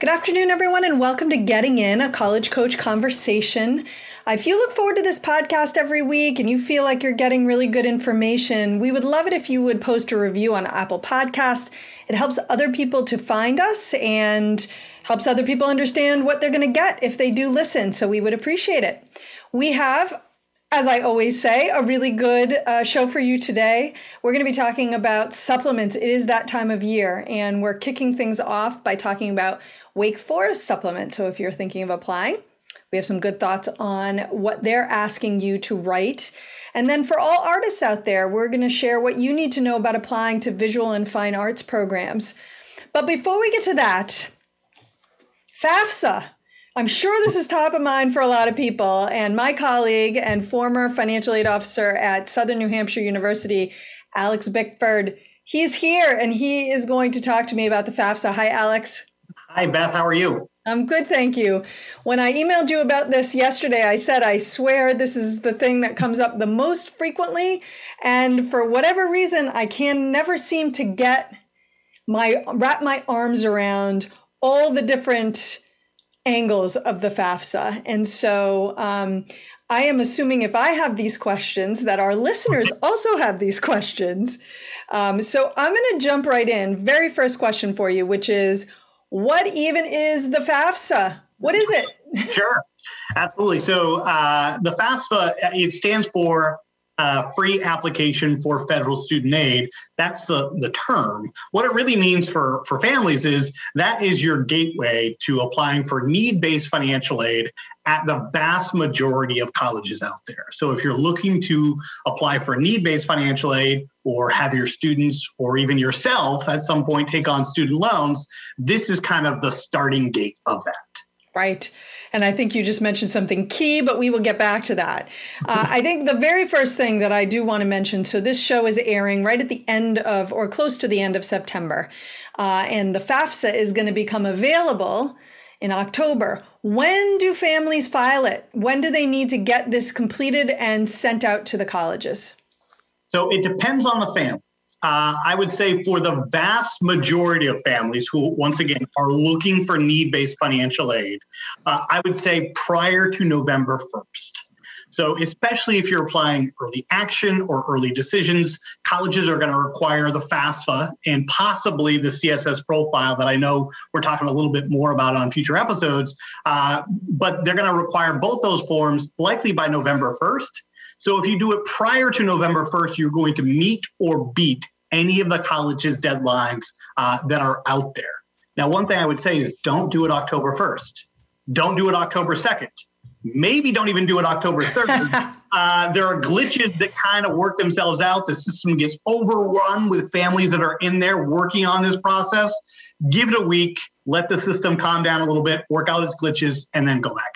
Good afternoon, everyone, and welcome to Getting In, a college coach conversation. If you look forward to this podcast every week and you feel like you're getting really good information, we would love it if you would post a review on Apple Podcast. It helps other people to find us and helps other people understand what they're going to get if they do listen. So we would appreciate it. We have as I always say, a really good uh, show for you today. We're going to be talking about supplements. It is that time of year, and we're kicking things off by talking about Wake Forest supplement. So if you're thinking of applying, we have some good thoughts on what they're asking you to write. And then for all artists out there, we're going to share what you need to know about applying to visual and fine arts programs. But before we get to that, FAFSA, I'm sure this is top of mind for a lot of people. And my colleague and former financial aid officer at Southern New Hampshire University, Alex Bickford, he's here and he is going to talk to me about the FAFSA. Hi, Alex. Hi, Beth. How are you? I'm good, thank you. When I emailed you about this yesterday, I said, I swear this is the thing that comes up the most frequently. And for whatever reason, I can never seem to get my wrap my arms around all the different angles of the FAFSA. And so um, I am assuming if I have these questions, that our listeners also have these questions. Um, so I'm going to jump right in. Very first question for you, which is what even is the FAFSA? What is it? sure, absolutely. So uh, the FAFSA, it stands for uh, free application for federal student aid. That's the, the term. What it really means for, for families is that is your gateway to applying for need based financial aid at the vast majority of colleges out there. So if you're looking to apply for need based financial aid or have your students or even yourself at some point take on student loans, this is kind of the starting gate of that. Right. And I think you just mentioned something key, but we will get back to that. Uh, I think the very first thing that I do want to mention so, this show is airing right at the end of, or close to the end of September. Uh, and the FAFSA is going to become available in October. When do families file it? When do they need to get this completed and sent out to the colleges? So it depends on the family uh, I would say for the vast majority of families who, once again, are looking for need based financial aid, uh, I would say prior to November 1st. So, especially if you're applying early action or early decisions, colleges are going to require the FAFSA and possibly the CSS profile that I know we're talking a little bit more about on future episodes. Uh, but they're going to require both those forms likely by November 1st. So if you do it prior to November 1st, you're going to meet or beat any of the college's deadlines uh, that are out there. Now, one thing I would say is don't do it October 1st. Don't do it October 2nd. Maybe don't even do it October 3rd. uh, there are glitches that kind of work themselves out. The system gets overrun with families that are in there working on this process. Give it a week, let the system calm down a little bit, work out its glitches, and then go back.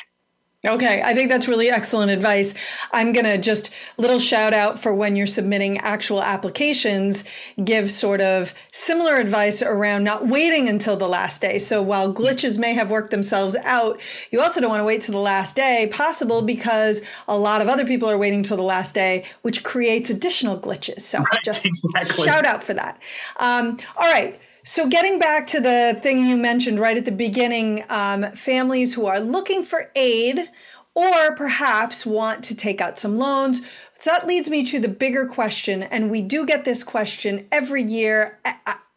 Okay, I think that's really excellent advice. I'm going to just little shout out for when you're submitting actual applications, give sort of similar advice around not waiting until the last day. So while glitches may have worked themselves out, you also don't want to wait to the last day, possible because a lot of other people are waiting till the last day, which creates additional glitches. So right, just exactly. shout out for that. Um, all right. So, getting back to the thing you mentioned right at the beginning um, families who are looking for aid or perhaps want to take out some loans. So, that leads me to the bigger question, and we do get this question every year.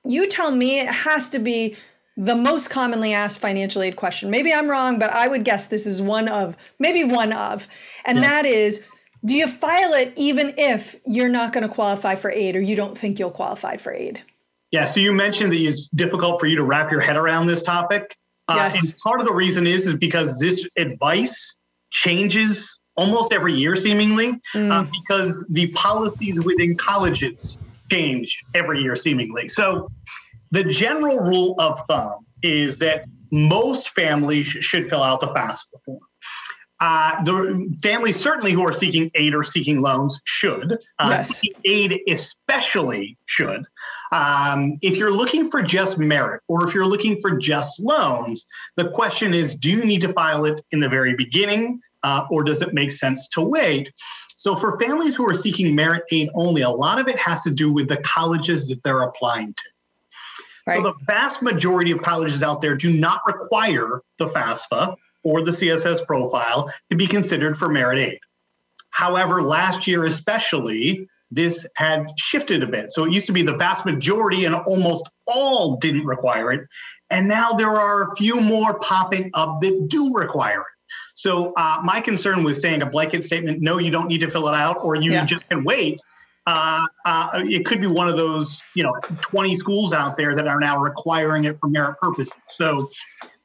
You tell me it has to be the most commonly asked financial aid question. Maybe I'm wrong, but I would guess this is one of, maybe one of, and yeah. that is do you file it even if you're not going to qualify for aid or you don't think you'll qualify for aid? Yeah, so you mentioned that it's difficult for you to wrap your head around this topic. Uh, yes. And part of the reason is is because this advice changes almost every year, seemingly, mm. uh, because the policies within colleges change every year, seemingly. So the general rule of thumb is that most families should fill out the FAFSA form. Uh, the families certainly who are seeking aid or seeking loans should. Uh, Yes. Aid especially should. Um, if you're looking for just merit or if you're looking for just loans, the question is do you need to file it in the very beginning uh, or does it make sense to wait? So, for families who are seeking merit aid only, a lot of it has to do with the colleges that they're applying to. Right. So, the vast majority of colleges out there do not require the FAFSA or the CSS profile to be considered for merit aid. However, last year especially, this had shifted a bit. So it used to be the vast majority and almost all didn't require it. And now there are a few more popping up that do require it. So uh, my concern with saying a blanket statement, no, you don't need to fill it out, or you Yeah. just can wait. Uh, uh, it could be one of those, you know, 20 schools out there that are now requiring it for merit purposes. So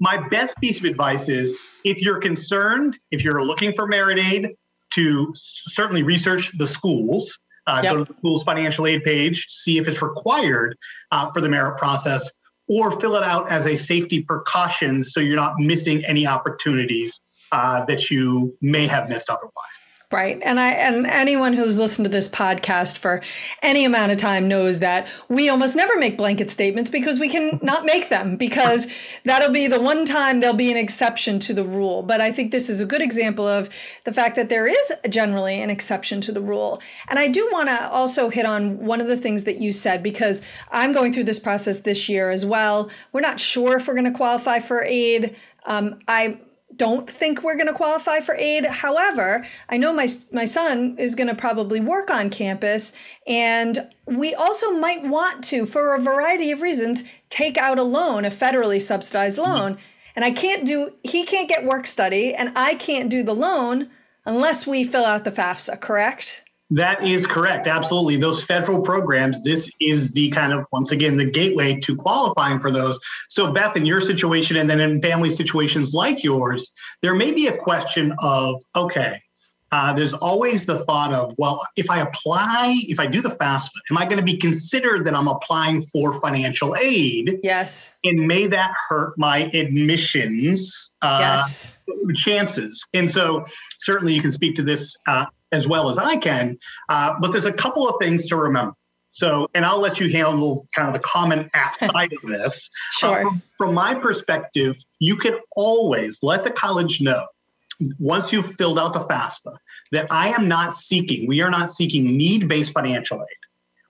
my best piece of advice is if you're concerned, if you're looking for merit aid, to certainly research the schools. Uh, Yep. Go to the school's financial aid page, see if it's required uh, for the merit process, or fill it out as a safety precaution so you're not missing any opportunities uh, that you may have missed otherwise. Right. And I and anyone who's listened to this podcast for any amount of time knows that we almost never make blanket statements because we can not make them because that'll be the one time there'll be an exception to the rule. But I think this is a good example of the fact that there is generally an exception to the rule. And I do want to also hit on one of the things that you said because I'm going through this process this year as well. We're not sure if we're going to qualify for aid. Um, I don't think we're going to qualify for aid. However, I know my my son is going to probably work on campus and we also might want to for a variety of reasons take out a loan, a federally subsidized mm-hmm. loan. And I can't do he can't get work study and I can't do the loan unless we fill out the FAFSA, correct? That is correct. Absolutely. Those federal programs, this is the kind of, once again, the gateway to qualifying for those. So, Beth, in your situation, and then in family situations like yours, there may be a question of, okay, uh, there's always the thought of, well, if I apply, if I do the FAFSA, am I going to be considered that I'm applying for financial aid? Yes. And may that hurt my admissions uh, yes. chances? And so, certainly, you can speak to this uh, as well as I can. Uh, but there's a couple of things to remember. So, and I'll let you handle kind of the common app side of this. Uh, Sure. from, from my perspective, you can always let the college know once you've filled out the FAFSA that I am not seeking, we are not seeking need based financial aid.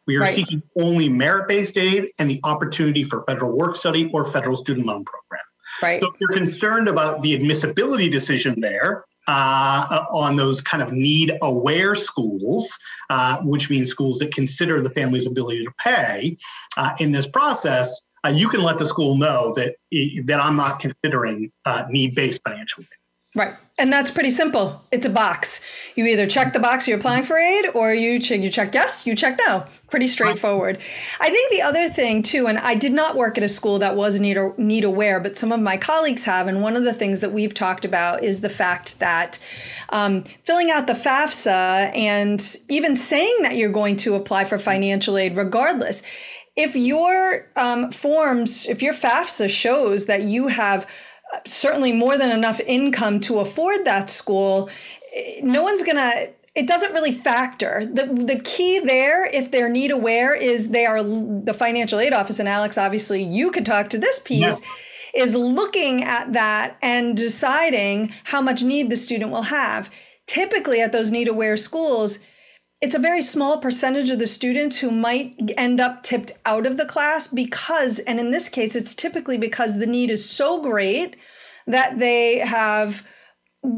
We are Right. seeking only merit based aid and the opportunity for federal work study or federal student loan program. Right. So if you're concerned about the admissibility decision there uh, on those kind of need aware schools, uh, which means schools that consider the family's ability to pay uh, in this process, uh, you can let the school know that that I'm not considering uh, need based financial aid. Right. And that's pretty simple. It's a box. You either check the box you're applying for aid or you check you check yes, you check no. Pretty straightforward. I think the other thing too, and I did not work at a school that was need, need aware, but some of my colleagues have. And one of the things that we've talked about is the fact that um, filling out the FAFSA and even saying that you're going to apply for financial aid regardless, if your um, forms, if your FAFSA shows that you have certainly more than enough income to afford that school, no one's going to it doesn't really factor. The the key there, if they're need aware, is they are the financial aid office. And Alex, obviously, you could talk to this piece. Is looking at that and deciding how much need the student will have. Typically, at those need aware schools, it's a very small percentage of the students who might end up tipped out of the class because, and in this case, it's typically because the need is so great that they have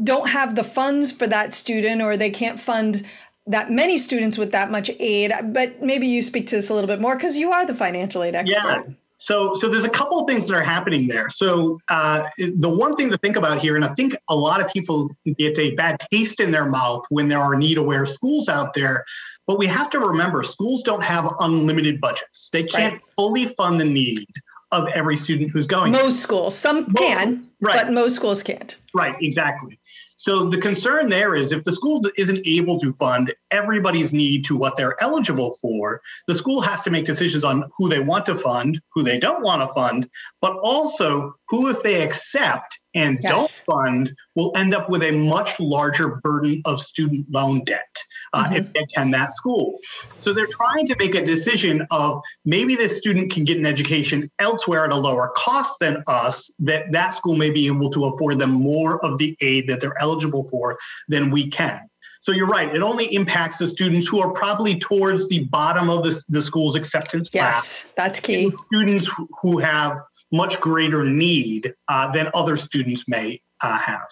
don't have the funds for that student or they can't fund that many students with that much aid. But maybe you speak to this a little bit more because you are the financial aid expert. Yeah. So, so there's a couple of things that are happening there. So, uh, the one thing to think about here, and I think a lot of people get a bad taste in their mouth when there are need-aware schools out there, but we have to remember schools don't have unlimited budgets. They can't Right. fully fund the need of every student who's going. Most schools, some can, right. but most schools can't. Right, exactly. So the concern there is if the school isn't able to fund everybody's need to what they're eligible for, the school has to make decisions on who they want to fund, who they don't want to fund, but also who, if they accept and yes. don't fund, will end up with a much larger burden of student loan debt uh, mm-hmm. if they attend that school. So they're trying to make a decision of maybe this student can get an education elsewhere at a lower cost than us, that that school may be able to afford them more of the aid that they're eligible for than we can. So you're right. It only impacts the students who are probably towards the bottom of the, the school's acceptance yes, class. Yes, that's key. Students who have much greater need uh, than other students may uh, have.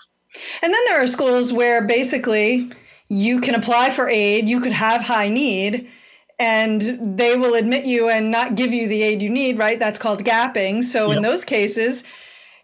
And then there are schools where basically you can apply for aid, you could have high need, and they will admit you and not give you the aid you need, right? That's called gapping. So yep. in those cases,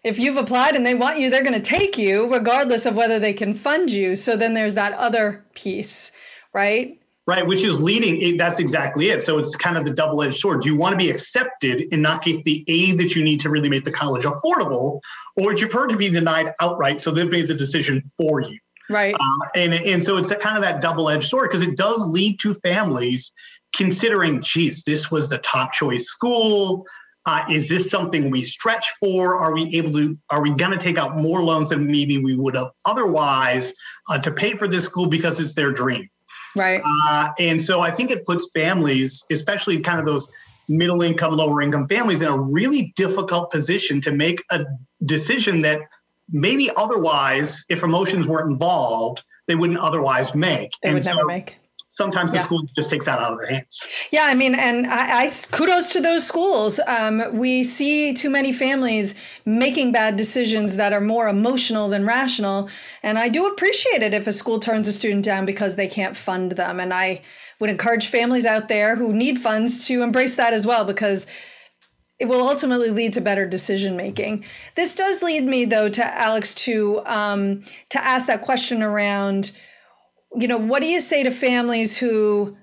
if you've applied and they want you, they're going to take you regardless of whether they can fund you. So then there's that other piece, right? Right, which is leading, that's exactly it. So it's kind of the double edged sword. Do you want to be accepted and not get the aid that you need to really make the college affordable? Or do you prefer to be denied outright so they've made the decision for you? Right. Uh, and, and so it's kind of that double edged sword because it does lead to families considering, geez, this was the top choice school. Uh, is this something we stretch for? Are we able to? Are we going to take out more loans than maybe we would have otherwise uh, to pay for this school because it's their dream? Right. Uh, and so I think it puts families, especially kind of those middle income, lower income families, in a really difficult position to make a decision that maybe otherwise, if emotions weren't involved, they wouldn't otherwise make. They and would so, never make sometimes the yeah. school just takes that out of their hands. Yeah, I mean, and I, I kudos to those schools. Um, we see too many families making bad decisions that are more emotional than rational, and I do appreciate it if a school turns a student down because they can't fund them. And I would encourage families out there who need funds to embrace that as well because it will ultimately lead to better decision making. This does lead me, though, to Alex to um, to ask that question around you know, what do you say to families who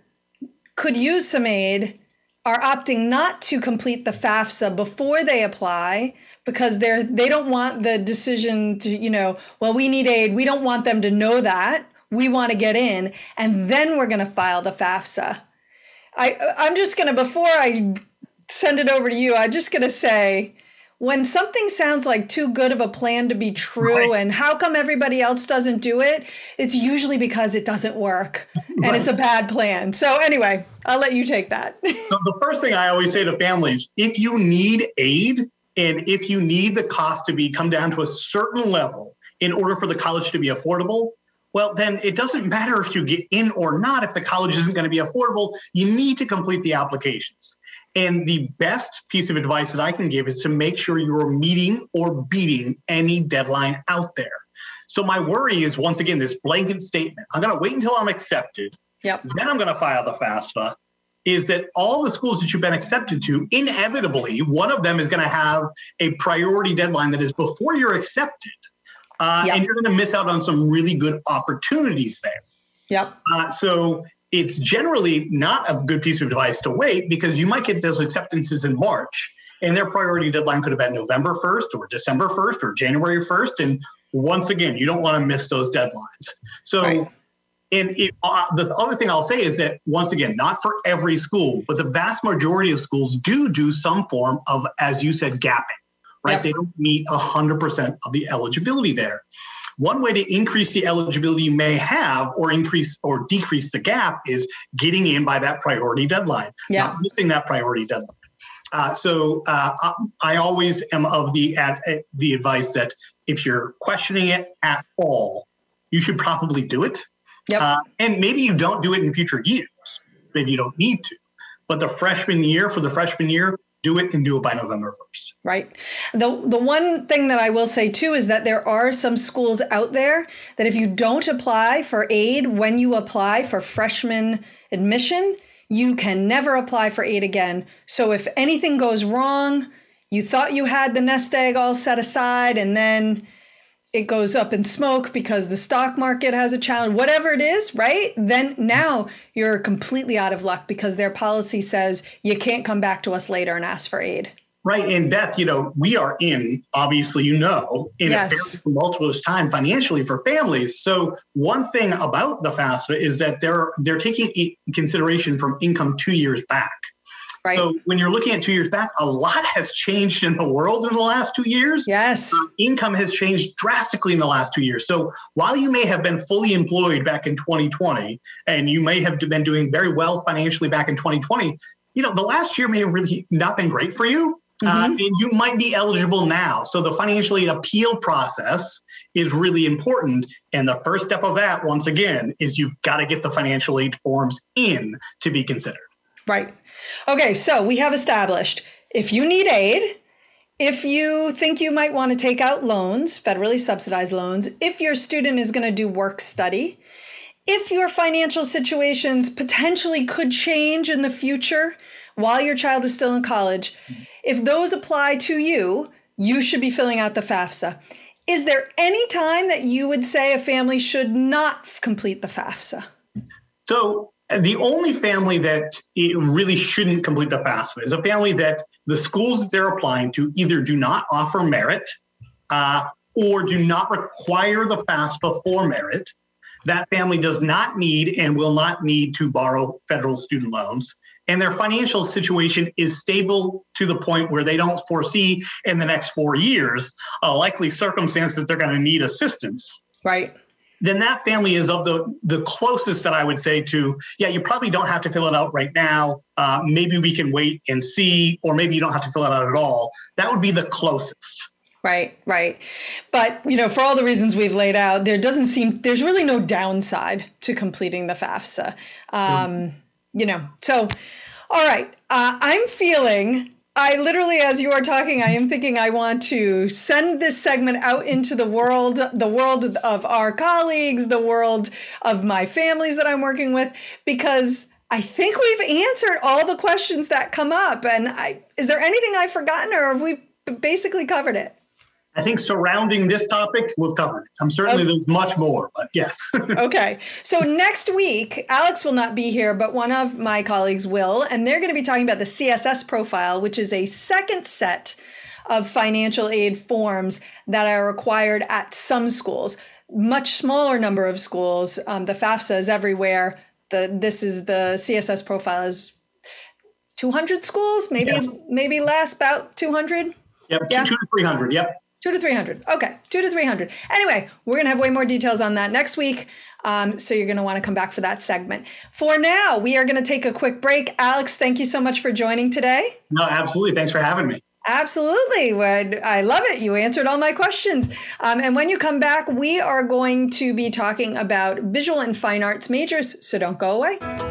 could use some aid, are opting not to complete the FAFSA before they apply because they're they don't want the decision to, you know, well, we need aid. We don't want them to know that. We want to get in, and then we're going to file the FAFSA. I I'm just going to before I send it over to you, I'm just going to say when something sounds like too good of a plan to be true right. and how come everybody else doesn't do it it's usually because it doesn't work and it's a bad plan so anyway i'll let you take that so the first thing i always say to families if you need aid and if you need the cost to be come down to a certain level in order for the college to be affordable well, then it doesn't matter if you get in or not. If the college isn't going to be affordable, you need to complete the applications. And the best piece of advice that I can give is to make sure you're meeting or beating any deadline out there. So my worry is once again this blanket statement. I'm going to wait until I'm accepted. Yep. Then I'm going to file the FAFSA. Is that all the schools that you've been accepted to, inevitably, one of them is going to have a priority deadline that is before you're accepted. Uh, yep. And you're going to miss out on some really good opportunities there. Yep. Uh, so it's generally not a good piece of advice to wait because you might get those acceptances in March and their priority deadline could have been November 1st or December 1st or January 1st. And once again, you don't want to miss those deadlines. So, right. and it, uh, the other thing I'll say is that once again, not for every school, but the vast majority of schools do do some form of, as you said, gapping, right? Yep. They don't meet 100% of the eligibility there. One way to increase the eligibility you may have or increase or decrease the gap is getting in by that priority deadline, yeah. not missing that priority deadline. Uh, so uh, I always am of the at, at the advice that if you're questioning it at all, you should probably do it. Yep. Uh, and maybe you don't do it in future years. Maybe you don't need to. But the freshman year, for the freshman year, do it and do it by November 1st. Right. The the one thing that I will say too is that there are some schools out there that if you don't apply for aid when you apply for freshman admission, you can never apply for aid again. So if anything goes wrong, you thought you had the nest egg all set aside and then it goes up in smoke because the stock market has a challenge, whatever it is, right? Then now you're completely out of luck because their policy says you can't come back to us later and ask for aid. Right. And Beth, you know, we are in, obviously, you know, in yes. a very tumultuous time financially for families. So one thing about the FAFSA is that they're they're taking consideration from income two years back. Right. So when you're looking at two years back, a lot has changed in the world in the last two years. Yes. Uh, income has changed drastically in the last two years. So while you may have been fully employed back in 2020 and you may have been doing very well financially back in 2020, you know, the last year may have really not been great for you. Uh, mm-hmm. Uh, and you might be eligible now. So the financial aid appeal process is really important. And the first step of that, once again, is you've got to get the financial aid forms in to be considered. Right. Okay. So we have established if you need aid, if you think you might want to take out loans, federally subsidized loans, if your student is going to do work study, if your financial situations potentially could change in the future while your child is still in college, if those apply to you, you should be filling out the FAFSA. Is there any time that you would say a family should not complete the FAFSA? So, the only family that really shouldn't complete the FAFSA is a family that the schools that they're applying to either do not offer merit uh, or do not require the FAFSA for merit. That family does not need and will not need to borrow federal student loans and their financial situation is stable to the point where they don't foresee in the next four years a likely circumstance that they're going to need assistance. Right. Then that family is of the the closest that I would say to yeah you probably don't have to fill it out right now uh, maybe we can wait and see or maybe you don't have to fill it out at all that would be the closest Right, right. But, you know, for all the reasons we've laid out, there doesn't seem, there's really no downside to completing the FAFSA. Um, you know, so all right. Uh, I'm feeling I literally, as you are talking, I am thinking I want to send this segment out into the world, the world of our colleagues, the world of my families that I'm working with, because I think we've answered all the questions that come up. And I, is there anything I've forgotten, or have we basically covered it? I think surrounding this topic, we've covered. I'm certainly okay. there's much more, but yes. okay. So next week, Alex will not be here, but one of my colleagues will, and they're going to be talking about the CSS profile, which is a second set of financial aid forms that are required at some schools. Much smaller number of schools. Um, the FAFSA is everywhere. The this is the CSS profile is 200 schools, maybe yeah. maybe less, about 200. Yep, yeah. two to 300. Yep. Two to 300. Okay, two to 300. Anyway, we're going to have way more details on that next week. Um, so you're going to want to come back for that segment. For now, we are going to take a quick break. Alex, thank you so much for joining today. No, absolutely. Thanks for having me. Absolutely. I love it. You answered all my questions. Um, and when you come back, we are going to be talking about visual and fine arts majors. So don't go away.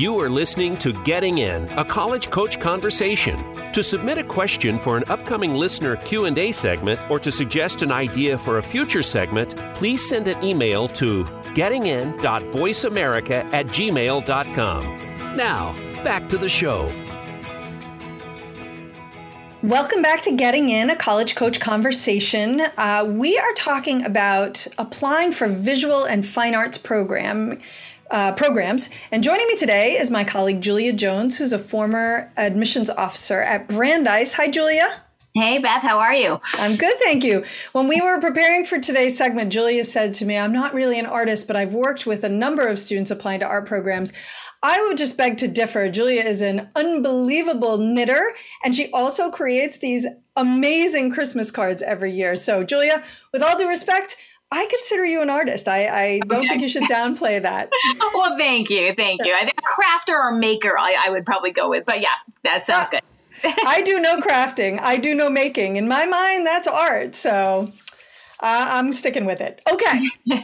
You are listening to Getting In, a college coach conversation. To submit a question for an upcoming listener Q&A segment or to suggest an idea for a future segment, please send an email to gettingin.voiceamerica at gmail.com. Now, back to the show. Welcome back to Getting In, a college coach conversation. Uh, we are talking about applying for visual and fine arts program uh, programs. And joining me today is my colleague Julia Jones, who's a former admissions officer at Brandeis. Hi, Julia. Hey, Beth, how are you? I'm good, thank you. When we were preparing for today's segment, Julia said to me, I'm not really an artist, but I've worked with a number of students applying to art programs. I would just beg to differ. Julia is an unbelievable knitter, and she also creates these amazing Christmas cards every year. So, Julia, with all due respect, I consider you an artist. I, I don't okay. think you should downplay that. well, thank you. Thank you. I think crafter or maker, I, I would probably go with. But yeah, that sounds uh, good. I do no crafting. I do no making. In my mind, that's art. So uh, I'm sticking with it. Okay.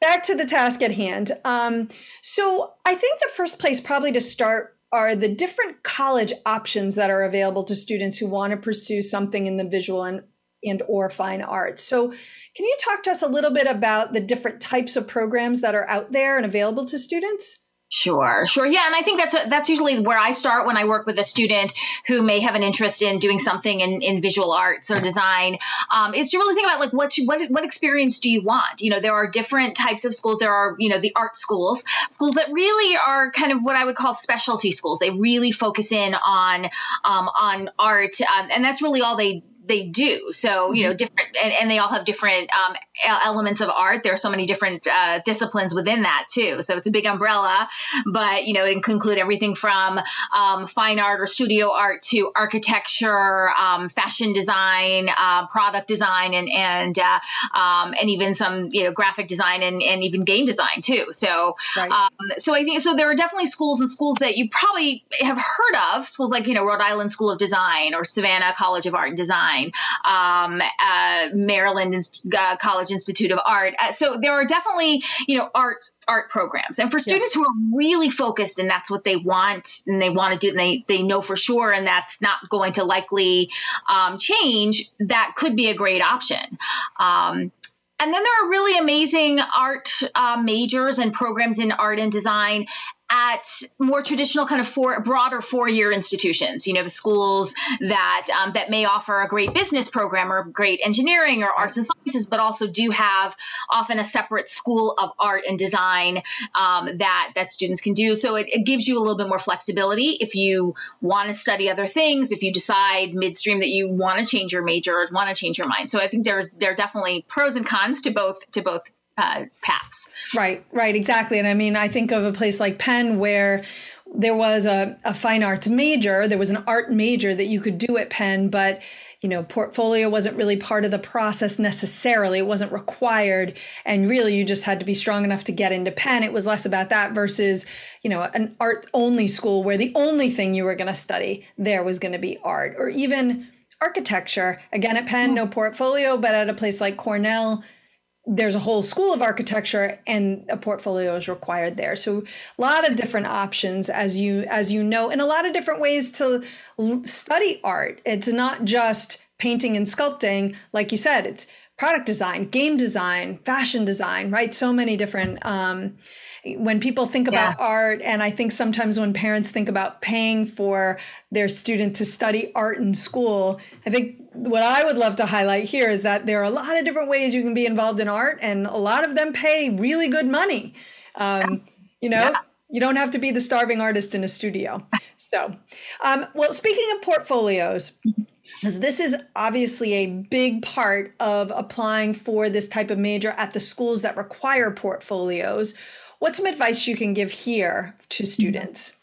Back to the task at hand. Um, so I think the first place probably to start are the different college options that are available to students who want to pursue something in the visual and and or fine arts. So can you talk to us a little bit about the different types of programs that are out there and available to students? Sure, sure. Yeah, and I think that's that's usually where I start when I work with a student who may have an interest in doing something in, in visual arts or design. Um, is to really think about like what what what experience do you want? You know, there are different types of schools. There are you know the art schools, schools that really are kind of what I would call specialty schools. They really focus in on um, on art, um, and that's really all they they do. So, you know, mm-hmm. different, and, and they all have different um, elements of art. There are so many different uh, disciplines within that too. So it's a big umbrella, but, you know, it can include everything from um, fine art or studio art to architecture, um, fashion design, uh, product design, and, and, uh, um, and even some, you know, graphic design and, and even game design too. So, right. Um, so I think, so there are definitely schools and schools that you probably have heard of, schools like, you know, Rhode Island School of Design or Savannah College of Art and Design um, uh, Maryland uh, College Institute of Art. Uh, so there are definitely, you know, art art programs, and for students yes. who are really focused and that's what they want and they want to do, and they they know for sure, and that's not going to likely um, change. That could be a great option. Um, and then there are really amazing art uh, majors and programs in art and design at more traditional kind of four broader four-year institutions you know schools that um, that may offer a great business program or great engineering or arts and sciences but also do have often a separate school of art and design um, that that students can do. So it, it, gives you a little bit more flexibility if you want to study other things if you decide midstream that you want to change your major or want to change your mind. So i think there's there are definitely pros and cons to both to both uh, paths. Right, right, exactly. And I mean, I think of a place like Penn where there was a, a fine arts major, there was an art major that you could do at Penn, but you know, portfolio wasn't really part of the process necessarily. It wasn't required. And really, you just had to be strong enough to get into Penn. It was less about that versus, you know, an art only school where the only thing you were going to study there was going to be art or even architecture. Again, at Penn, no portfolio, but at a place like Cornell, there's a whole school of architecture and a portfolio is required there. So a lot of different options as you as you know and a lot of different ways to study art. It's not just painting and sculpting. Like you said it's product design game design fashion design right? So many different um, when people think about yeah. art and i think sometimes when parents think about paying for their student to study art in school i think what i would love to highlight here is that there are a lot of different ways you can be involved in art and a lot of them pay really good money um, you know yeah. you don't have to be the starving artist in a studio so um, well speaking of portfolios because this is obviously a big part of applying for this type of major at the schools that require portfolios What's some advice you can give here to mm-hmm. students?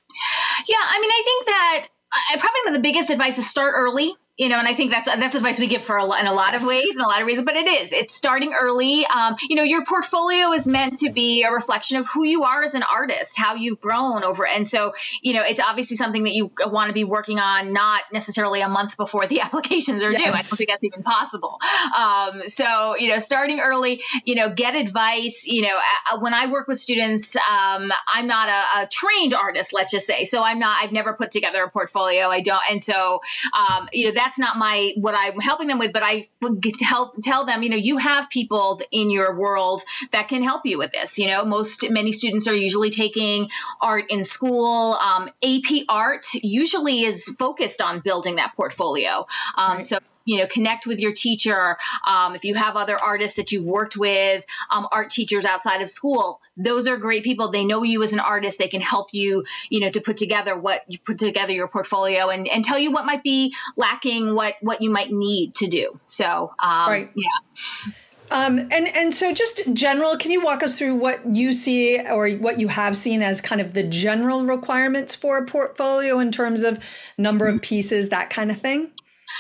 Yeah, I mean, I think that I probably the biggest advice is start early you know, and I think that's that's advice we give for a lot, in a lot of ways, in a lot of reasons. But it is it's starting early. Um, you know, your portfolio is meant to be a reflection of who you are as an artist, how you've grown over, and so you know, it's obviously something that you want to be working on, not necessarily a month before the applications are yes. due. I don't think that's even possible. Um, so you know, starting early, you know, get advice. You know, when I work with students, um, I'm not a, a, trained artist, let's just say, so I'm not. I've never put together a portfolio. I don't, and so um, you know that that's not my what I'm helping them with, but I tell tell them, you know, you have people in your world that can help you with this. You know, most many students are usually taking art in school. Um, AP art usually is focused on building that portfolio. Um, right. So you know, connect with your teacher. Um, if you have other artists that you've worked with, um, art teachers outside of school, those are great people. They know you as an artist. They can help you, you know, to put together what you put together your portfolio and, and tell you what might be lacking, what what you might need to do. So, um, right. yeah. Um, and and so just general, can you walk us through what you see or what you have seen as kind of the general requirements for a portfolio in terms of number of pieces, that kind of thing?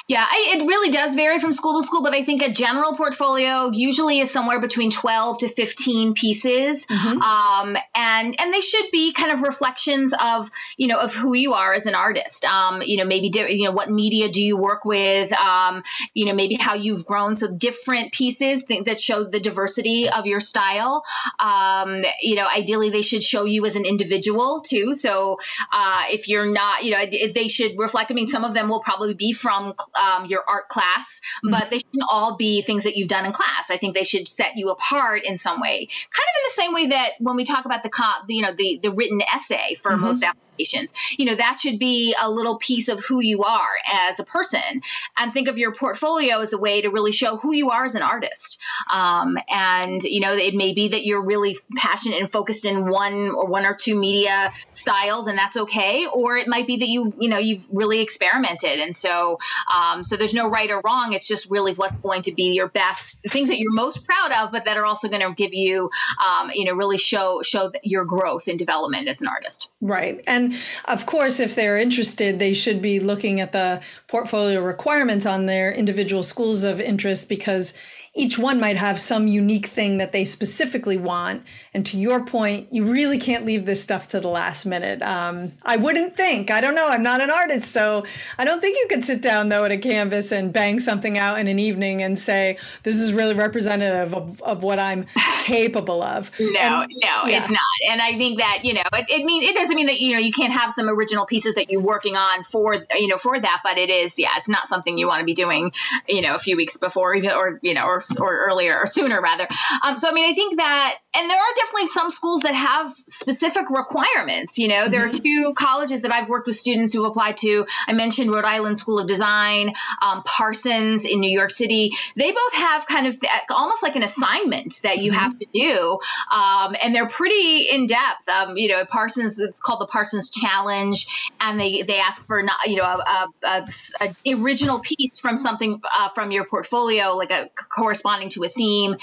Yeah, I, it really does vary from school to school, but I think a general portfolio usually is somewhere between 12 to 15 pieces. Mm-hmm. Um, and, and they should be kind of reflections of, you know, of who you are as an artist. Um, you know, maybe, di- you know, what media do you work with? Um, you know, maybe how you've grown. So different pieces th- that show the diversity of your style. Um, you know, ideally they should show you as an individual too. So, uh, if you're not, you know, they should reflect, I mean, some of them will probably be from um, your art class, mm-hmm. but they shouldn't all be things that you've done in class. I think they should set you apart in some way, kind of in the same way that when we talk about the, you know, the the written essay for mm-hmm. most applications, you know, that should be a little piece of who you are as a person, and think of your portfolio as a way to really show who you are as an artist. Um, and you know, it may be that you're really passionate and focused in one or one or two media styles, and that's okay. Or it might be that you, you know, you've really experimented, and so um, so there's no right or wrong. It's just really what's going to be your best things that you're most proud of, but that are also going to give you, um, you know, really show show your growth and development as an artist. Right, and of course, if they're interested, they should be looking at the portfolio requirements on their individual schools of interest because each one might have some unique thing that they specifically want. And to your point, you really can't leave this stuff to the last minute. Um, I wouldn't think. I don't know. I'm not an artist, so I don't think you could sit down though at a canvas and bang something out in an evening and say this is really representative of, of what I'm capable of. No, and, no, yeah. it's not. And I think that you know, it, it mean it doesn't mean that you know you can't have some original pieces that you're working on for you know for that, but it is yeah, it's not something you want to be doing you know a few weeks before even or you know or or earlier or sooner rather. Um, so I mean, I think that, and there are definitely some schools that have specific requirements. You know, mm-hmm. there are mm-hmm. two colleges that I've worked with students who applied to. I mentioned Rhode Island School of Design, um, Parsons in New York City. They both have kind of almost like an assignment that you mm-hmm. have to do, um, and they're pretty in depth. Um, you know, Parsons it's called the Parsons Challenge, and they they ask for not you know a, a, a, a original piece from something uh, from your portfolio, like a corresponding to a theme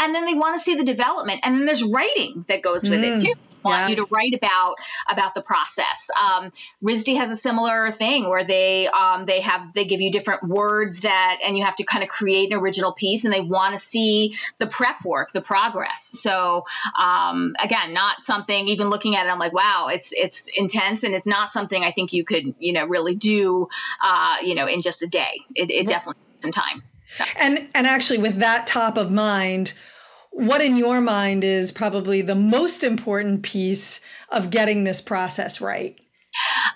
and then they want to see the development. And then there's writing that goes with mm, it too want yeah. you to write about about the process. Um, risd has a similar thing where they um, they have they give you different words that and you have to kind of create an original piece and they want to see the prep work the progress. So um, again not something even looking at it i'm like wow it's it's intense and it's not something i think you could you know really do uh, you know in just a day. It, it definitely takes some time and and actually with that top of mind, what in your mind is probably the most important piece of getting this process right?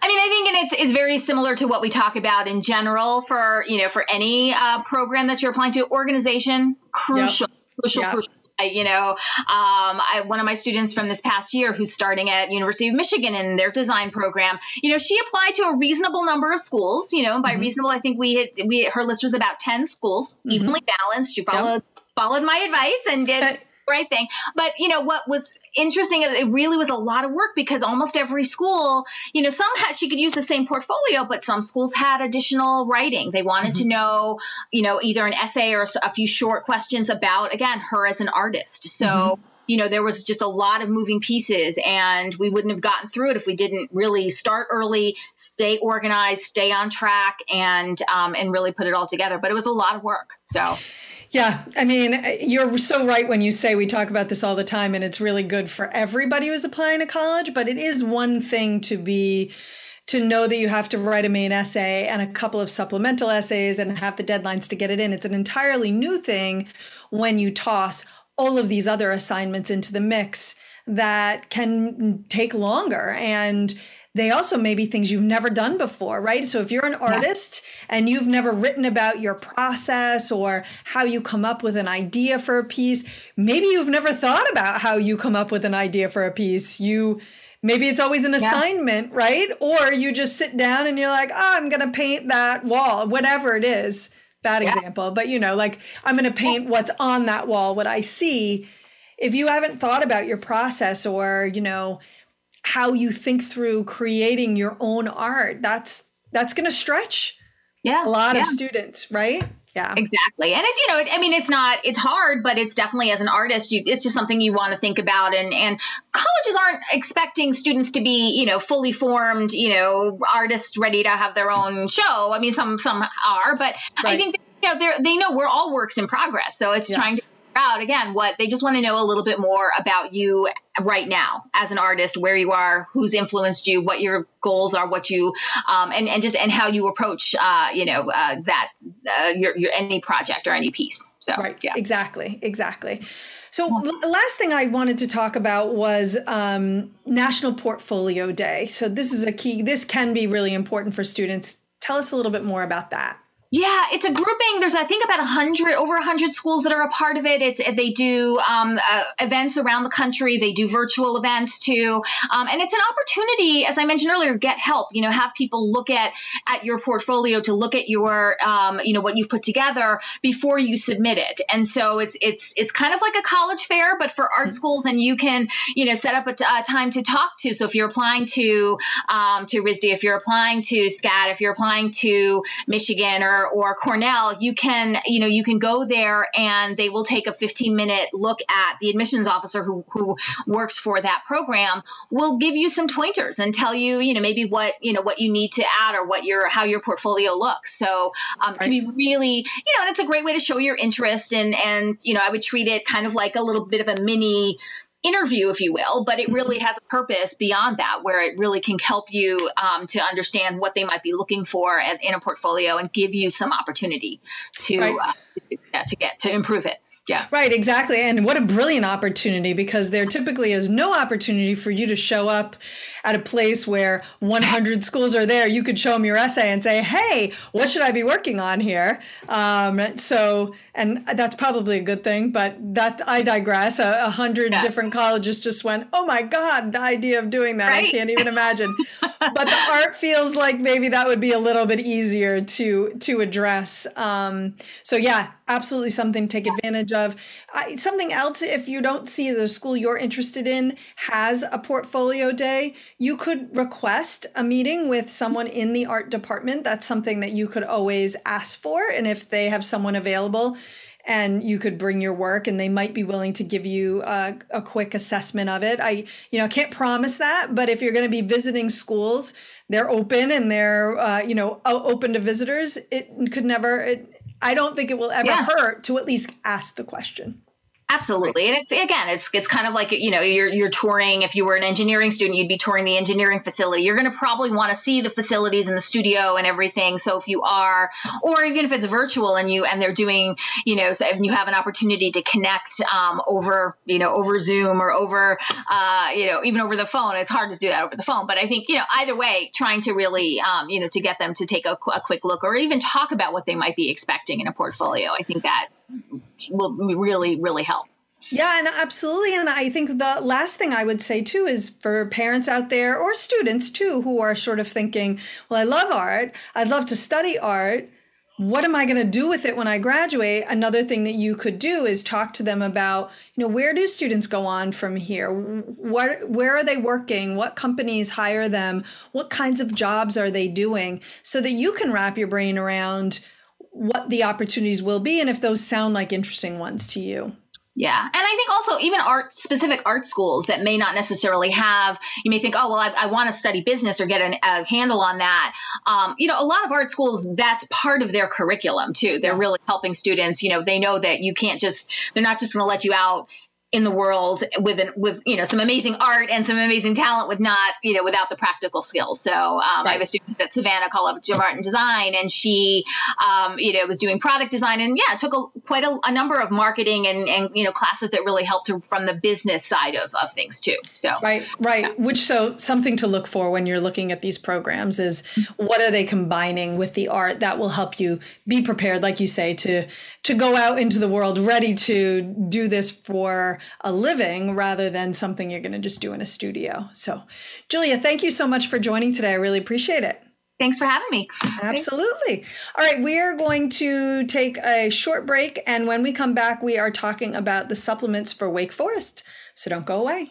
I mean, I think and it's it's very similar to what we talk about in general for you know for any uh, program that you're applying to. Organization crucial, yep. crucial, yep. crucial you know, um, I, one of my students from this past year who's starting at University of Michigan in their design program, you know, she applied to a reasonable number of schools. You know, by mm-hmm. reasonable, I think we had we her list was about ten schools, mm-hmm. evenly balanced. She followed yep. followed my advice and did right thing. But you know what was interesting? It really was a lot of work because almost every school, you know, some had she could use the same portfolio, but some schools had additional writing. They wanted mm-hmm. to know, you know, either an essay or a few short questions about again her as an artist. So. Mm-hmm you know, there was just a lot of moving pieces, and we wouldn't have gotten through it if we didn't really start early, stay organized, stay on track, and um, and really put it all together. But it was a lot of work. So. Yeah, I mean, you're so right when you say we talk about this all the time, and it's really good for everybody who's applying to college. But it is one thing to be to know that you have to write a main essay and a couple of supplemental essays and have the deadlines to get it in. It's an entirely new thing when you toss all of these other assignments into the mix that can take longer and they also may be things you've never done before, right? So if you're an artist yeah. and you've never written about your process or how you come up with an idea for a piece, maybe you've never thought about how you come up with an idea for a piece. You maybe it's always an assignment, yeah. right? Or you just sit down and you're like, "Oh, I'm going to paint that wall," whatever it is. bad yeah. example, but you know, like I'm going to paint what's on that wall, what I see. If you haven't thought about your process or, you know, how you think through creating your own art, that's that's going to stretch yeah, a lot yeah. of students, right? Yeah. Exactly. And it's, you know, it, I mean, it's not, it's hard, but it's definitely as an artist, you, it's just something you want to think about. And, and colleges aren't expecting students to be, you know, fully formed, you know, artists ready to have their own show. I mean, some, some are, but right. I think, you know, they they know we're all works in progress. So it's yes. trying to out again what they just want to know a little bit more about you right now as an artist where you are who's influenced you what your goals are what you um, and, and just and how you approach uh, you know uh, that uh, your, your any project or any piece so right yeah exactly exactly so the last thing I wanted to talk about was um, National Portfolio Day. So this is a key. This can be really important for students. Tell us a little bit more about that. Yeah, it's a grouping. There's, I think, about a hundred, over a hundred schools that are a part of it. It's they do um, uh, events around the country. They do virtual events too, um, and it's an opportunity, as I mentioned earlier, get help. You know, have people look at at your portfolio to look at your, um, you know, what you've put together before you submit it. And so it's it's it's kind of like a college fair, but for art mm-hmm. schools, and you can you know set up a, t- a time to talk to. So if you're applying to um, to RISD, if you're applying to SCAD, if you're applying to Michigan or or Cornell, you can, you know, you can go there and they will take a 15 minute look at the admissions officer who, who works for that program will give you some pointers and tell you, you know, maybe what, you know, what you need to add or what your, how your portfolio looks. So um, right. can be really, you know, and it's a great way to show your interest and, and, you know, I would treat it kind of like a little bit of a mini, interview, if you will, but it really has a purpose beyond that, where it really can help you um, to understand what they might be looking for in a portfolio and give you some opportunity to right. uh, to get to improve it. Yeah. Right, exactly. And what a brilliant opportunity because there typically is no opportunity for you to show up at a place where 100 schools are there. You could show them your essay and say, hey, what should I be working on here? Um, so, and that's probably a good thing, but that I digress. A, a hundred yeah. different colleges just went, oh my God, the idea of doing that, right? I can't even imagine. but the art feels like maybe that would be a little bit easier to, to address. Um, so yeah, absolutely something to take advantage of. I, something else, if you don't see the school you're interested in has a portfolio day, you could request a meeting with someone in the art department. That's something that you could always ask for. And if they have someone available, and you could bring your work and they might be willing to give you a, a quick assessment of it i you know can't promise that but if you're going to be visiting schools they're open and they're uh, you know open to visitors it could never it, I don't think it will ever yeah. hurt to at least ask the question. Absolutely. And it's again, it's it's kind of like, you know, you're you're touring if you were an engineering student, you'd be touring the engineering facility. You're going to probably want to see the facilities and the studio and everything. So if you are or even if it's virtual and you and they're doing, you know, so if you have an opportunity to connect um, over, you know, over Zoom or over uh, you know, even over the phone, it's hard to do that over the phone, but I think, you know, either way, trying to really um, you know, to get them to take a, a quick look or even talk about what they might be expecting in a portfolio. I think that will really, really help. Yeah, and absolutely. And I think the last thing I would say too is for parents out there or students too who are sort of thinking, well, I love art, I'd love to study art. What am I going to do with it when I graduate? Another thing that you could do is talk to them about, you know, where do students go on from here? What, where are they working? What companies hire them? What kinds of jobs are they doing? So that you can wrap your brain around what the opportunities will be and if those sound like interesting ones to you. Yeah. And I think also even art specific art schools that may not necessarily have, you may think, oh, well, I, I want to study business or get an, a handle on that. Um, you know, a lot of art schools, that's part of their curriculum too. They're really helping students. You know, they know that you can't just, they're not just going to let you out in the world with an, with you know some amazing art and some amazing talent with not you know without the practical skills. So um, right. I have a student at Savannah College of Art and Design, and she um, you know was doing product design and yeah took a, quite a, a, number of marketing and, and you know classes that really helped her from the business side of, of things too. So right, right. Yeah. Which so something to look for when you're looking at these programs is what are they combining with the art that will help you be prepared, like you say, to to go out into the world ready to do this for a living rather than something you're going to just do in a studio. So, Julia, thank you so much for joining today. I really appreciate it. Thanks for having me. Absolutely. All right, we are going to take a short break. And when we come back, we are talking about the supplements for Wake Forest. So don't go away.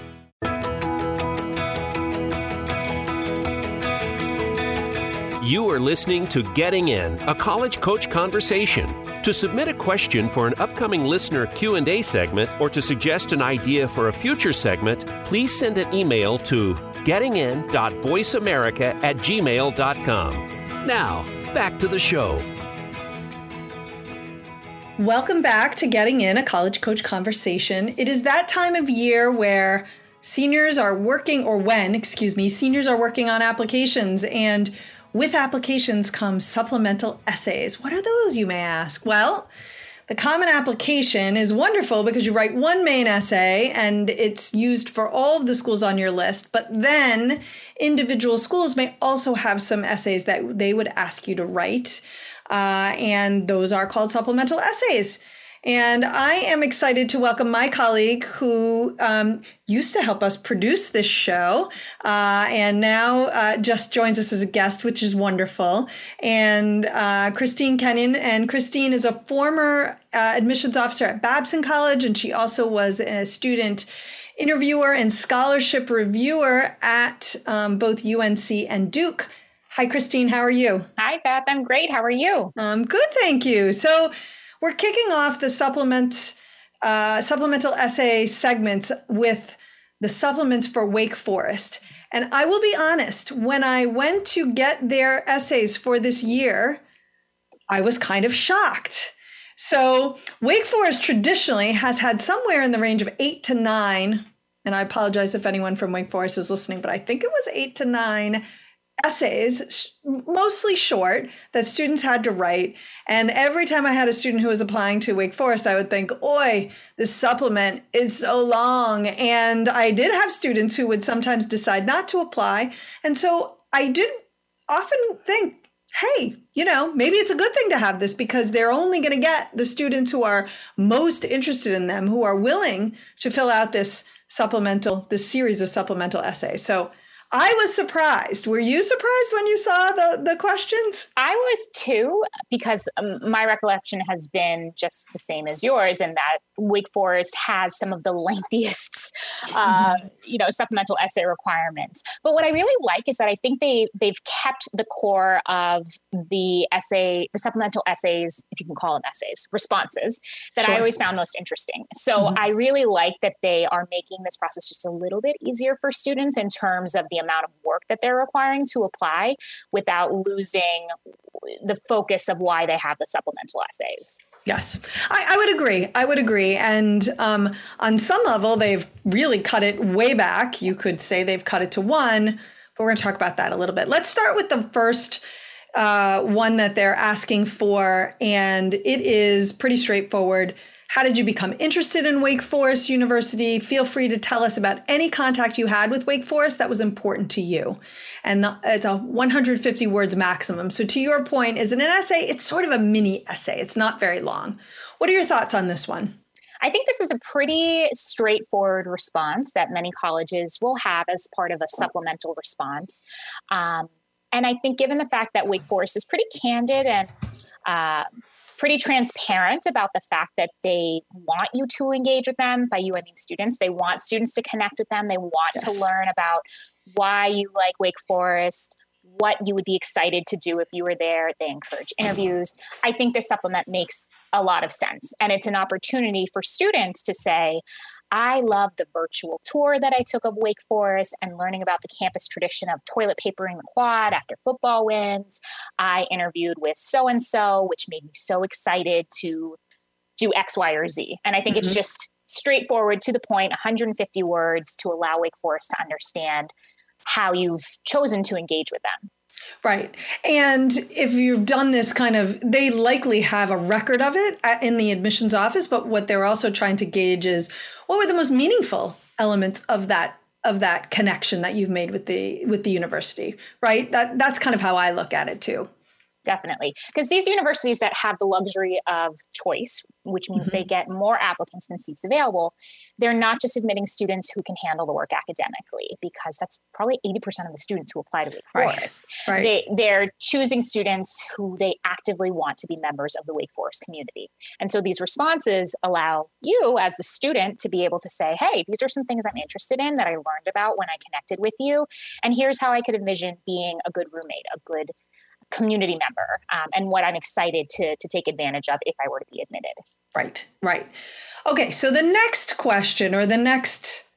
You are listening to Getting In, a college coach conversation. To submit a question for an upcoming listener Q&A segment or to suggest an idea for a future segment, please send an email to gettingin.voiceamerica at gmail.com. Now, back to the show. Welcome back to Getting In, a college coach conversation. It is that time of year where seniors are working, or when, excuse me, seniors are working on applications and with applications come supplemental essays. What are those, you may ask? Well, the Common Application is wonderful because you write one main essay and it's used for all of the schools on your list, but then individual schools may also have some essays that they would ask you to write. Uh, and those are called supplemental essays. And I am excited to welcome my colleague who um, used to help us produce this show uh, and now uh, just joins us as a guest, which is wonderful. And uh, Christine Kenyon. And Christine is a former uh, admissions officer at Babson College, and she also was a student interviewer and scholarship reviewer at um, both UNC and Duke. Hi, Christine. How are you? Hi, Beth. I'm great. How are you? Um, good, thank you. So, we're kicking off the supplement uh, supplemental essay segments with the supplements for Wake Forest. And I will be honest, when I went to get their essays for this year, I was kind of shocked. So, Wake Forest traditionally has had somewhere in the range of eight to nine, and I apologize if anyone from Wake Forest is listening, but I think it was eight to nine essays, mostly short, that students had to write. And every time I had a student who was applying to Wake Forest, I would think, oi, this supplement is so long. And I did have students who would sometimes decide not to apply. And so I did often think, hey, you know, maybe it's a good thing to have this because they're only going to get the students who are most interested in them, who are willing to fill out this supplemental, this series of supplemental essays. So I was surprised. Were you surprised when you saw the, the questions? I was too, because um, my recollection has been just the same as yours, in that Wake Forest has some of the lengthiest, uh, you know, supplemental essay requirements. But what I really like is that I think they they've kept the core of the essay, the supplemental essays, if you can call them essays, responses that sure. I always found most interesting. So mm-hmm. I really like that they are making this process just a little bit easier for students in terms of the amount of work that they're requiring to apply without losing the focus of why they have the supplemental essays. Yes, I, I, would agree. I would agree. And um, on some level, they've really cut it way back. You could say they've cut it to one, but we're going to talk about that a little bit. Let's start with the first uh, one that they're asking for, and it is pretty straightforward. How did you become interested in Wake Forest University? Feel free to tell us about any contact you had with Wake Forest that was important to you. And the, it's a 150 words maximum. So, to your point, is it an essay? It's sort of a mini essay, it's not very long. What are your thoughts on this one? I think this is a pretty straightforward response that many colleges will have as part of a supplemental response. Um, and I think, given the fact that Wake Forest is pretty candid and uh, pretty transparent about the fact that they want you to engage with them. By you, I mean students. They want students to connect with them. They want yes. to learn about why you like Wake Forest, what you would be excited to do if you were there. They encourage interviews. I think this supplement makes a lot of sense. And it's an opportunity for students to say, I love the virtual tour that I took of Wake Forest and learning about the campus tradition of toilet papering the quad after football wins. I interviewed with so and so, which made me so excited to do X, Y, or Z. And I think mm-hmm. it's just straightforward to the point 150 words to allow Wake Forest to understand how you've chosen to engage with them. Right. And if you've done this kind of, they likely have a record of it in the admissions office, but what they're also trying to gauge is what were the most meaningful elements of that of that connection that you've made with the with the university, right? That that's kind of how I look at it too definitely. Because these universities that have the luxury of choice, which means mm-hmm. they get more applicants than seats available, they're not just admitting students who can handle the work academically, because that's probably 80% of the students who apply to Wake Forest. Right. Right. They, they're choosing students who they actively want to be members of the Wake Forest community. And so these responses allow you, as the student, to be able to say, hey, these are some things I'm interested in that I learned about when I connected with you. And here's how I could envision being a good roommate, a good community member um, and what I'm excited to, to take advantage of if I were to be admitted. Right, right. Okay, so the next question or the next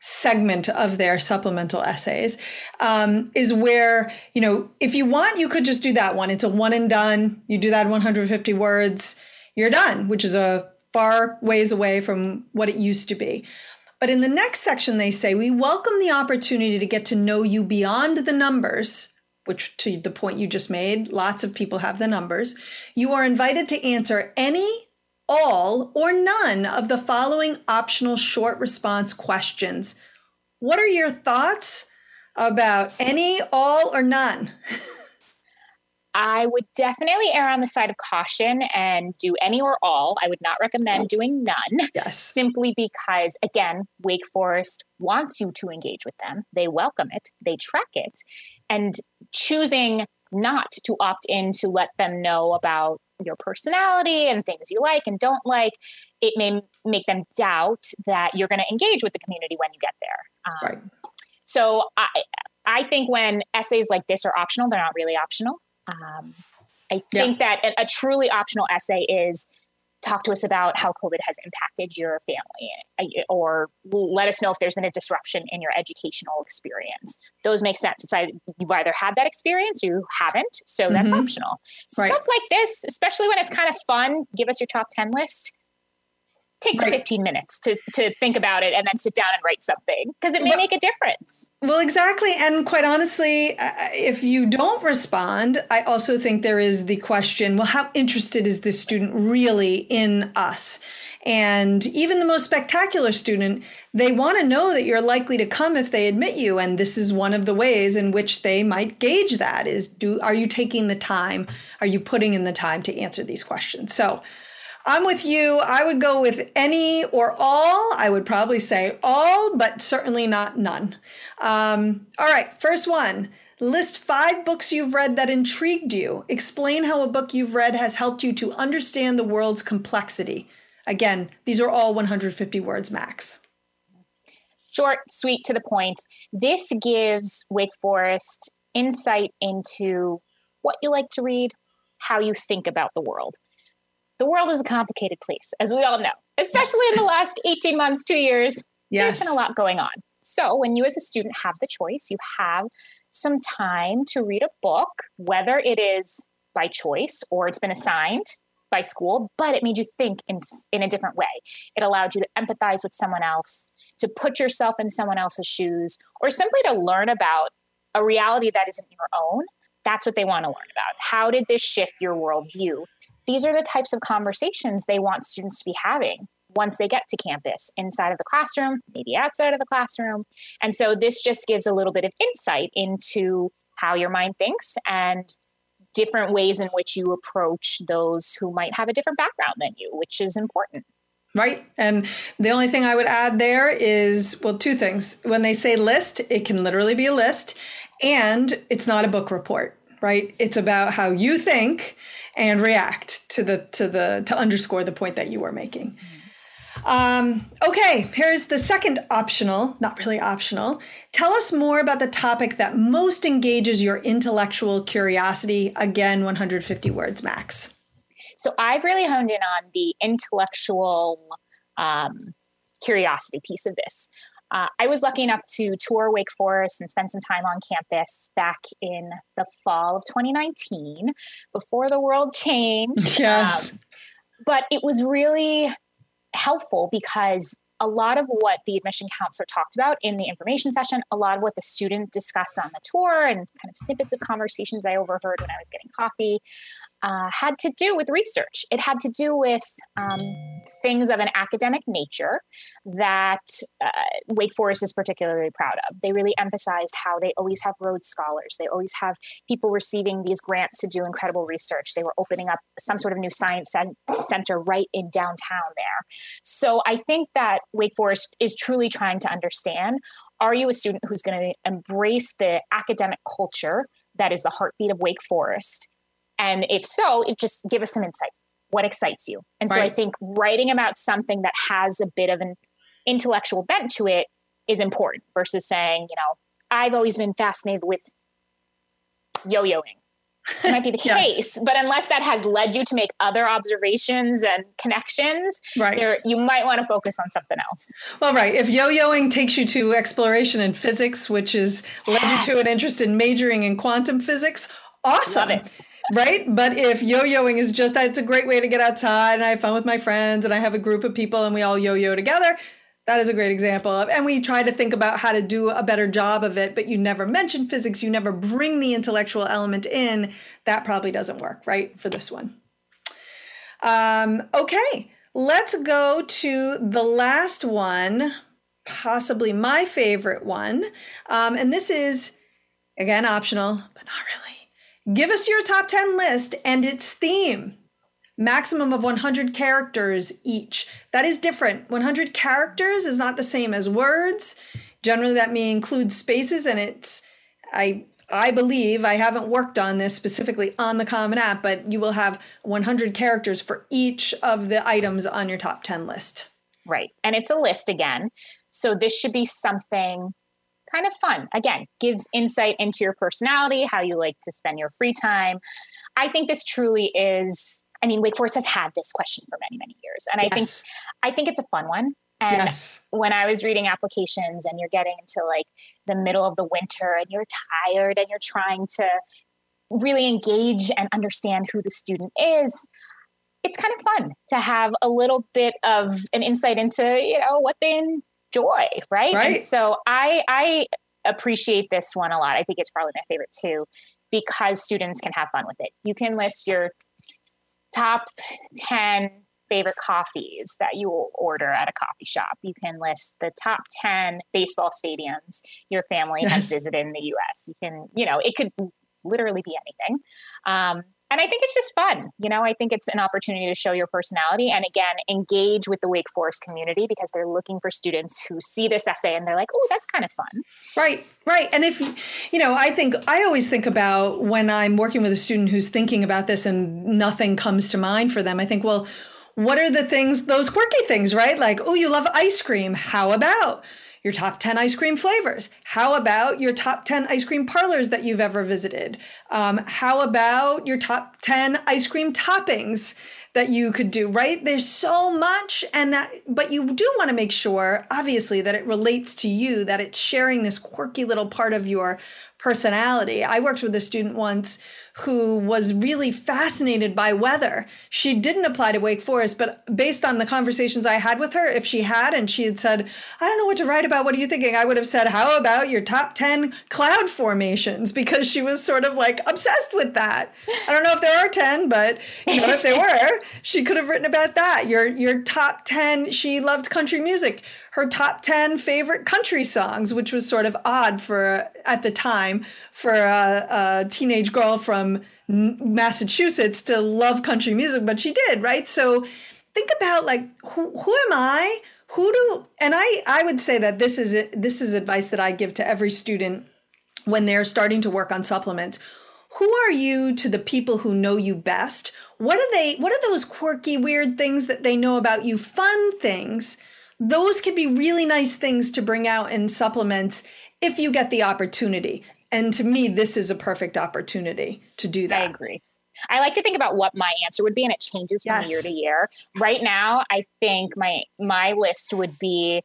segment of their supplemental essays um, is where, you know, if you want, you could just do that one. It's a one and done. You do that 150 words, you're done, which is a far ways away from what it used to be. But in the next section, they say, we welcome the opportunity to get to know you beyond the numbers which to the point you just made, lots of people have the numbers. You are invited to answer any, all, or none of the following optional short response questions. What are your thoughts about any, all, or none? I would definitely err on the side of caution and do any or all. I would not recommend doing none. Yes. Simply because, again, Wake Forest wants you to engage with them. They welcome it, they track it. And choosing not to opt in to let them know about your personality and things you like and don't like, it may make them doubt that you're going to engage with the community when you get there. Um, right. So I, I think when essays like this are optional, they're not really optional. Um, I think yeah. that a, truly optional essay is talk to us about how COVID has impacted your family, or let us know if there's been a disruption in your educational experience. Those make sense. It's either you've either had that experience or you haven't, so that's mm-hmm. optional. Right. Stuff like this, especially when it's kind of fun, give us your top 10 list take right. 15 minutes to, to think about it and then sit down and write something because it may well, make a difference. Well, exactly. And quite honestly, uh, if you don't respond, I also think there is the question well, how interested is this student really in us? And even the most spectacular student, they want to know that you're likely to come if they admit you. And this is one of the ways in which they might gauge that is do are you taking the time? Are you putting in the time to answer these questions? So I'm with you. I would go with any or all. I would probably say all, but certainly not none. Um, all right, first one. List five books you've read that intrigued you. Explain how a book you've read has helped you to understand the world's complexity. Again, these are all 150 words max. Short, sweet, to the point. This gives Wake Forest insight into what you like to read, how you think about the world the world is a complicated place, as we all know, especially in the last 18 months, two years. Yes. There's been a lot going on. So, when you as a student have the choice, you have some time to read a book, whether it is by choice or it's been assigned by school, but it made you think in, in a different way. It allowed you to empathize with someone else, to put yourself in someone else's shoes, or simply to learn about a reality that isn't your own. That's what they want to learn about. How did this shift your worldview? These are the types of conversations they want students to be having once they get to campus inside of the classroom, maybe outside of the classroom. And so this just gives a little bit of insight into how your mind thinks and different ways in which you approach those who might have a different background than you, which is important. Right. And the only thing I would add there is well, two things. When they say list, it can literally be a list, and it's not a book report, right? It's about how you think and react to the to the to underscore the point that you were making. Um, okay, here's the second optional, not really optional. Tell us more about the topic that most engages your intellectual curiosity. Again, 150 words max. So I've really honed in on the intellectual um, curiosity piece of this. Uh, I was lucky enough to tour Wake Forest and spend some time on campus back in the fall of 2019 before the world changed. Yes. Um, but it was really helpful because a lot of what the admission counselor talked about in the information session, a lot of what the student discussed on the tour, and kind of snippets of conversations I overheard when I was getting coffee, uh, had to do with research. It had to do with um, things of an academic nature that uh, Wake Forest is particularly proud of. They really emphasized how they always have Rhodes Scholars, they always have people receiving these grants to do incredible research. They were opening up some sort of new science center right in downtown there. So I think that Wake Forest is truly trying to understand are you a student who's going to embrace the academic culture that is the heartbeat of Wake Forest? And if so, it just give us some insight. What excites you? And so. I think writing about something that has a bit of an intellectual bent to it is important versus saying, you know, I've always been fascinated with yo-yoing. It might be the yes. case, but unless that has led you to make other observations and connections, right. there you might want to focus on something else. Well, right. If yo-yoing takes you to exploration in physics, which has led you to an interest in majoring in quantum physics, awesome right? But if yo-yoing is just that, it's a great way to get outside and I have fun with my friends and I have a group of people and we all yo-yo together, that is a great example of and we try to think about how to do a better job of it, but you never mention physics, you never bring the intellectual element in, that probably doesn't work, right? For this one. Um, okay, let's go to the last one, possibly my favorite one. Um, and this is again optional, but not really. Give us your top 10 list and its theme. Maximum of 100 characters each. That is different. 100 characters is not the same as words. Generally, that may include spaces, and it's, I I believe I haven't worked on this specifically on the Common App, but you will have 100 characters for each of the items on your top 10 list. Right. And it's a list again. So this should be something kind of fun. Again, gives insight into your personality, how you like to spend your free time. I think this truly is I mean, Wake Forest has had this question for many, many years. And yes. I think I think it's a fun one. And yes. when I was reading applications and you're getting into like the middle of the winter and you're tired and you're trying to really engage and understand who the student is, it's kind of fun to have a little bit of an insight into, you know, what they joy, right? right. And so I I appreciate this one a lot. I think it's probably my favorite too because students can have fun with it. You can list your top 10 favorite coffees that you will order at a coffee shop. You can list the top 10 baseball stadiums your family yes. has visited in the US. You can, you know, it could literally be anything. Um, and I think it's just fun. You know, I think it's an opportunity to show your personality and again, engage with the Wake Forest community because they're looking for students who see this essay and they're like, oh, that's kind of fun. Right, right. And if, you know, I think, I always think about when I'm working with a student who's thinking about this and nothing comes to mind for them, I think, well, what are the things, those quirky things, right? Like, oh, you love ice cream. How about? Your top 10 ice cream flavors? How about your top 10 ice cream parlors that you've ever visited? Um, how about your top 10 ice cream toppings that you could do, right? There's so much and that, but you do want to make sure, obviously, that it relates to you, that it's sharing this quirky little part of your personality. I worked with a student once who was really fascinated by weather. She didn't apply to Wake Forest, but based on the conversations I had with her, if she had and she had said, I don't know what to write about, what are you thinking? I would have said, How about your top 10 cloud formations? Because she was sort of like obsessed with that. I don't know if there are 10, but you know, if there were, she could have written about that. Your your top 10, she loved country music her top 10 favorite country songs, which was sort of odd for at the time for a, a teenage girl from Massachusetts to love country music, but she did, right? So think about like who, who am I? Who do and I I would say that this is this is advice that I give to every student when they're starting to work on supplements. who are you to the people who know you best? What are they what are those quirky weird things that they know about you? Fun things. Those can be really nice things to bring out in supplements if you get the opportunity. And to me, this is a perfect opportunity to do that. I agree. I like to think about what my answer would be, and it changes from Yes. year to year. Right now, I think my my list would be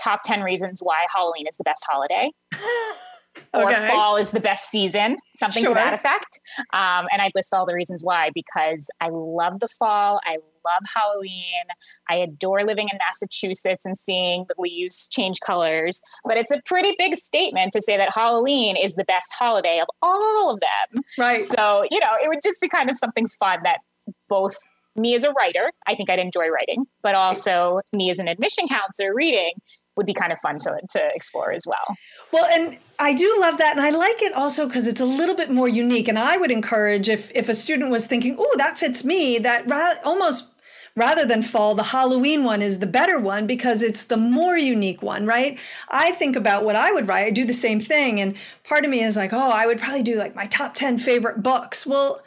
top ten reasons why Halloween is the best holiday, or Okay. fall is the best season, something Sure. to that effect. Um, and I'd list all the reasons why because I love the fall. I love Halloween. I adore living in Massachusetts and seeing the leaves change colors. But it's a pretty big statement to say that Halloween is the best holiday of all of them. Right. So, you know, it would just be kind of something fun that both me as a writer, I think I'd enjoy writing, but also me as an admission counselor reading would be kind of fun to, to explore as well. Well, and I do love that, and I like it also because it's a little bit more unique. And I would encourage if if a student was thinking, "Oh, that fits me," that ra- almost rather than fall, the Halloween one is the better one because it's the more unique one, right? I think about what I would write. I do the same thing, and part of me is like, "Oh, I would probably do like my top ten favorite books." Well.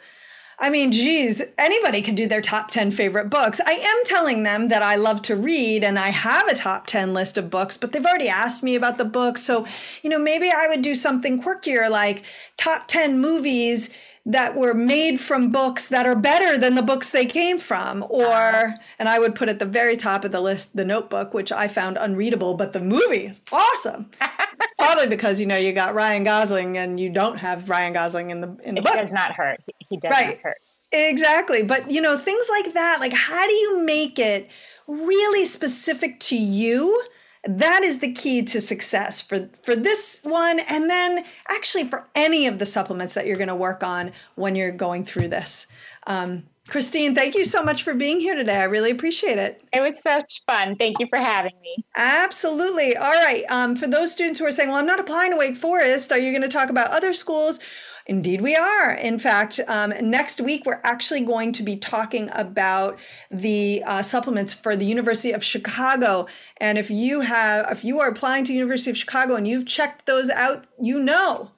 I mean, geez, anybody can do their top 10 favorite books. I am telling them that I love to read and I have a top 10 list of books, but they've already asked me about the books. So, you know, maybe I would do something quirkier like top 10 movies that were made from books that are better than the books they came from. Or, uh-huh. and I would put at the very top of the list The Notebook, which I found unreadable, but the movie is awesome. Probably because, you know, you got Ryan Gosling and you don't have Ryan Gosling in the in the It book. does not hurt. He does Right. not hurt. Exactly. But, you know, things like that, like how do you make it really specific to you? That is the key to success for for this one and then actually for any of the supplements that you're going to work on when you're going through this. Um, Christine, thank you so much for being here today. I really appreciate it. It was such fun. Thank you for having me. Absolutely. All right. Um, for those students who are saying, well, I'm not applying to Wake Forest, are you going to talk about other schools? Indeed, we are. In fact, um, next week, we're actually going to be talking about the uh, supplements for the University of Chicago. And if you have, if you are applying to University of Chicago and you've checked those out, you know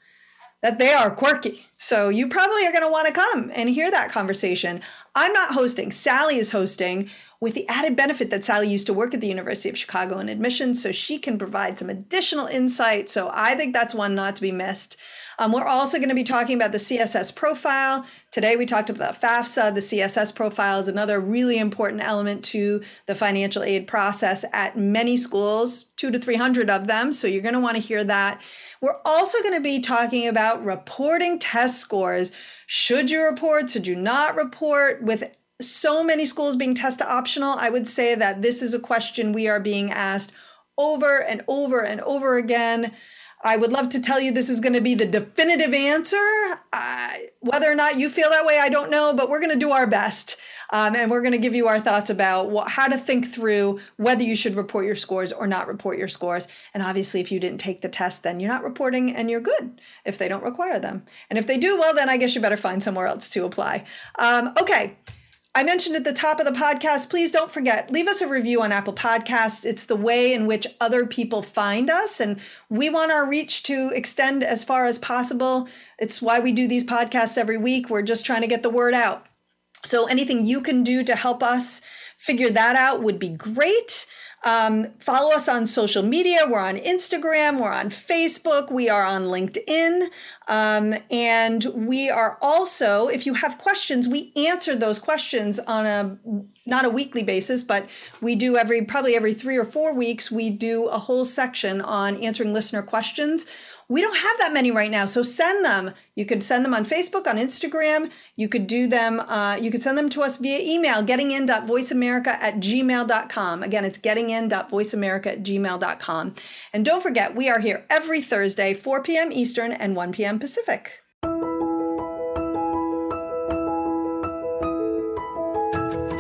that they are quirky. So you probably are going to want to come and hear that conversation. I'm not hosting, Sally is hosting with the added benefit that Sally used to work at the University of Chicago in admissions, so she can provide some additional insight. So I think that's one not to be missed. Um, we're also going to be talking about the CSS profile. Today we talked about FAFSA. The CSS profile is another really important element to the financial aid process at many schools, two to 300 of them. So you're going to want to hear that. We're also going to be talking about reporting test scores. Should you report? Should you not report? With so many schools being test optional, I would say that this is a question we are being asked over and over and over again. I would love to tell you this is going to be the definitive answer. Uh, whether or not you feel that way, I don't know, but we're going to do our best. Um, and we're going to give you our thoughts about how to think through whether you should report your scores or not report your scores. And obviously, if you didn't take the test, then you're not reporting and you're good if they don't require them. And if they do, well, then I guess you better find somewhere else to apply. Um, okay. I mentioned at the top of the podcast, please don't forget, leave us a review on Apple Podcasts. It's the way in which other people find us, and we want our reach to extend as far as possible. It's why we do these podcasts every week. We're just trying to get the word out. So anything you can do to help us figure that out would be great. Um, follow us on social media. We're on Instagram, we're on Facebook, we are on LinkedIn. Um, and we are also, if you have questions, we answer those questions on a not a weekly basis, but we do every probably every three or four weeks, we do a whole section on answering listener questions. We don't have that many right now, so send them. You could send them on Facebook, on Instagram. You could do them, uh, you could send them to us via email, gettingin.voiceamerica at gmail.com. Again, it's gettingin.voiceamerica at gmail.com. And don't forget, we are here every Thursday, 4 p.m. Eastern and 1 p.m. Pacific.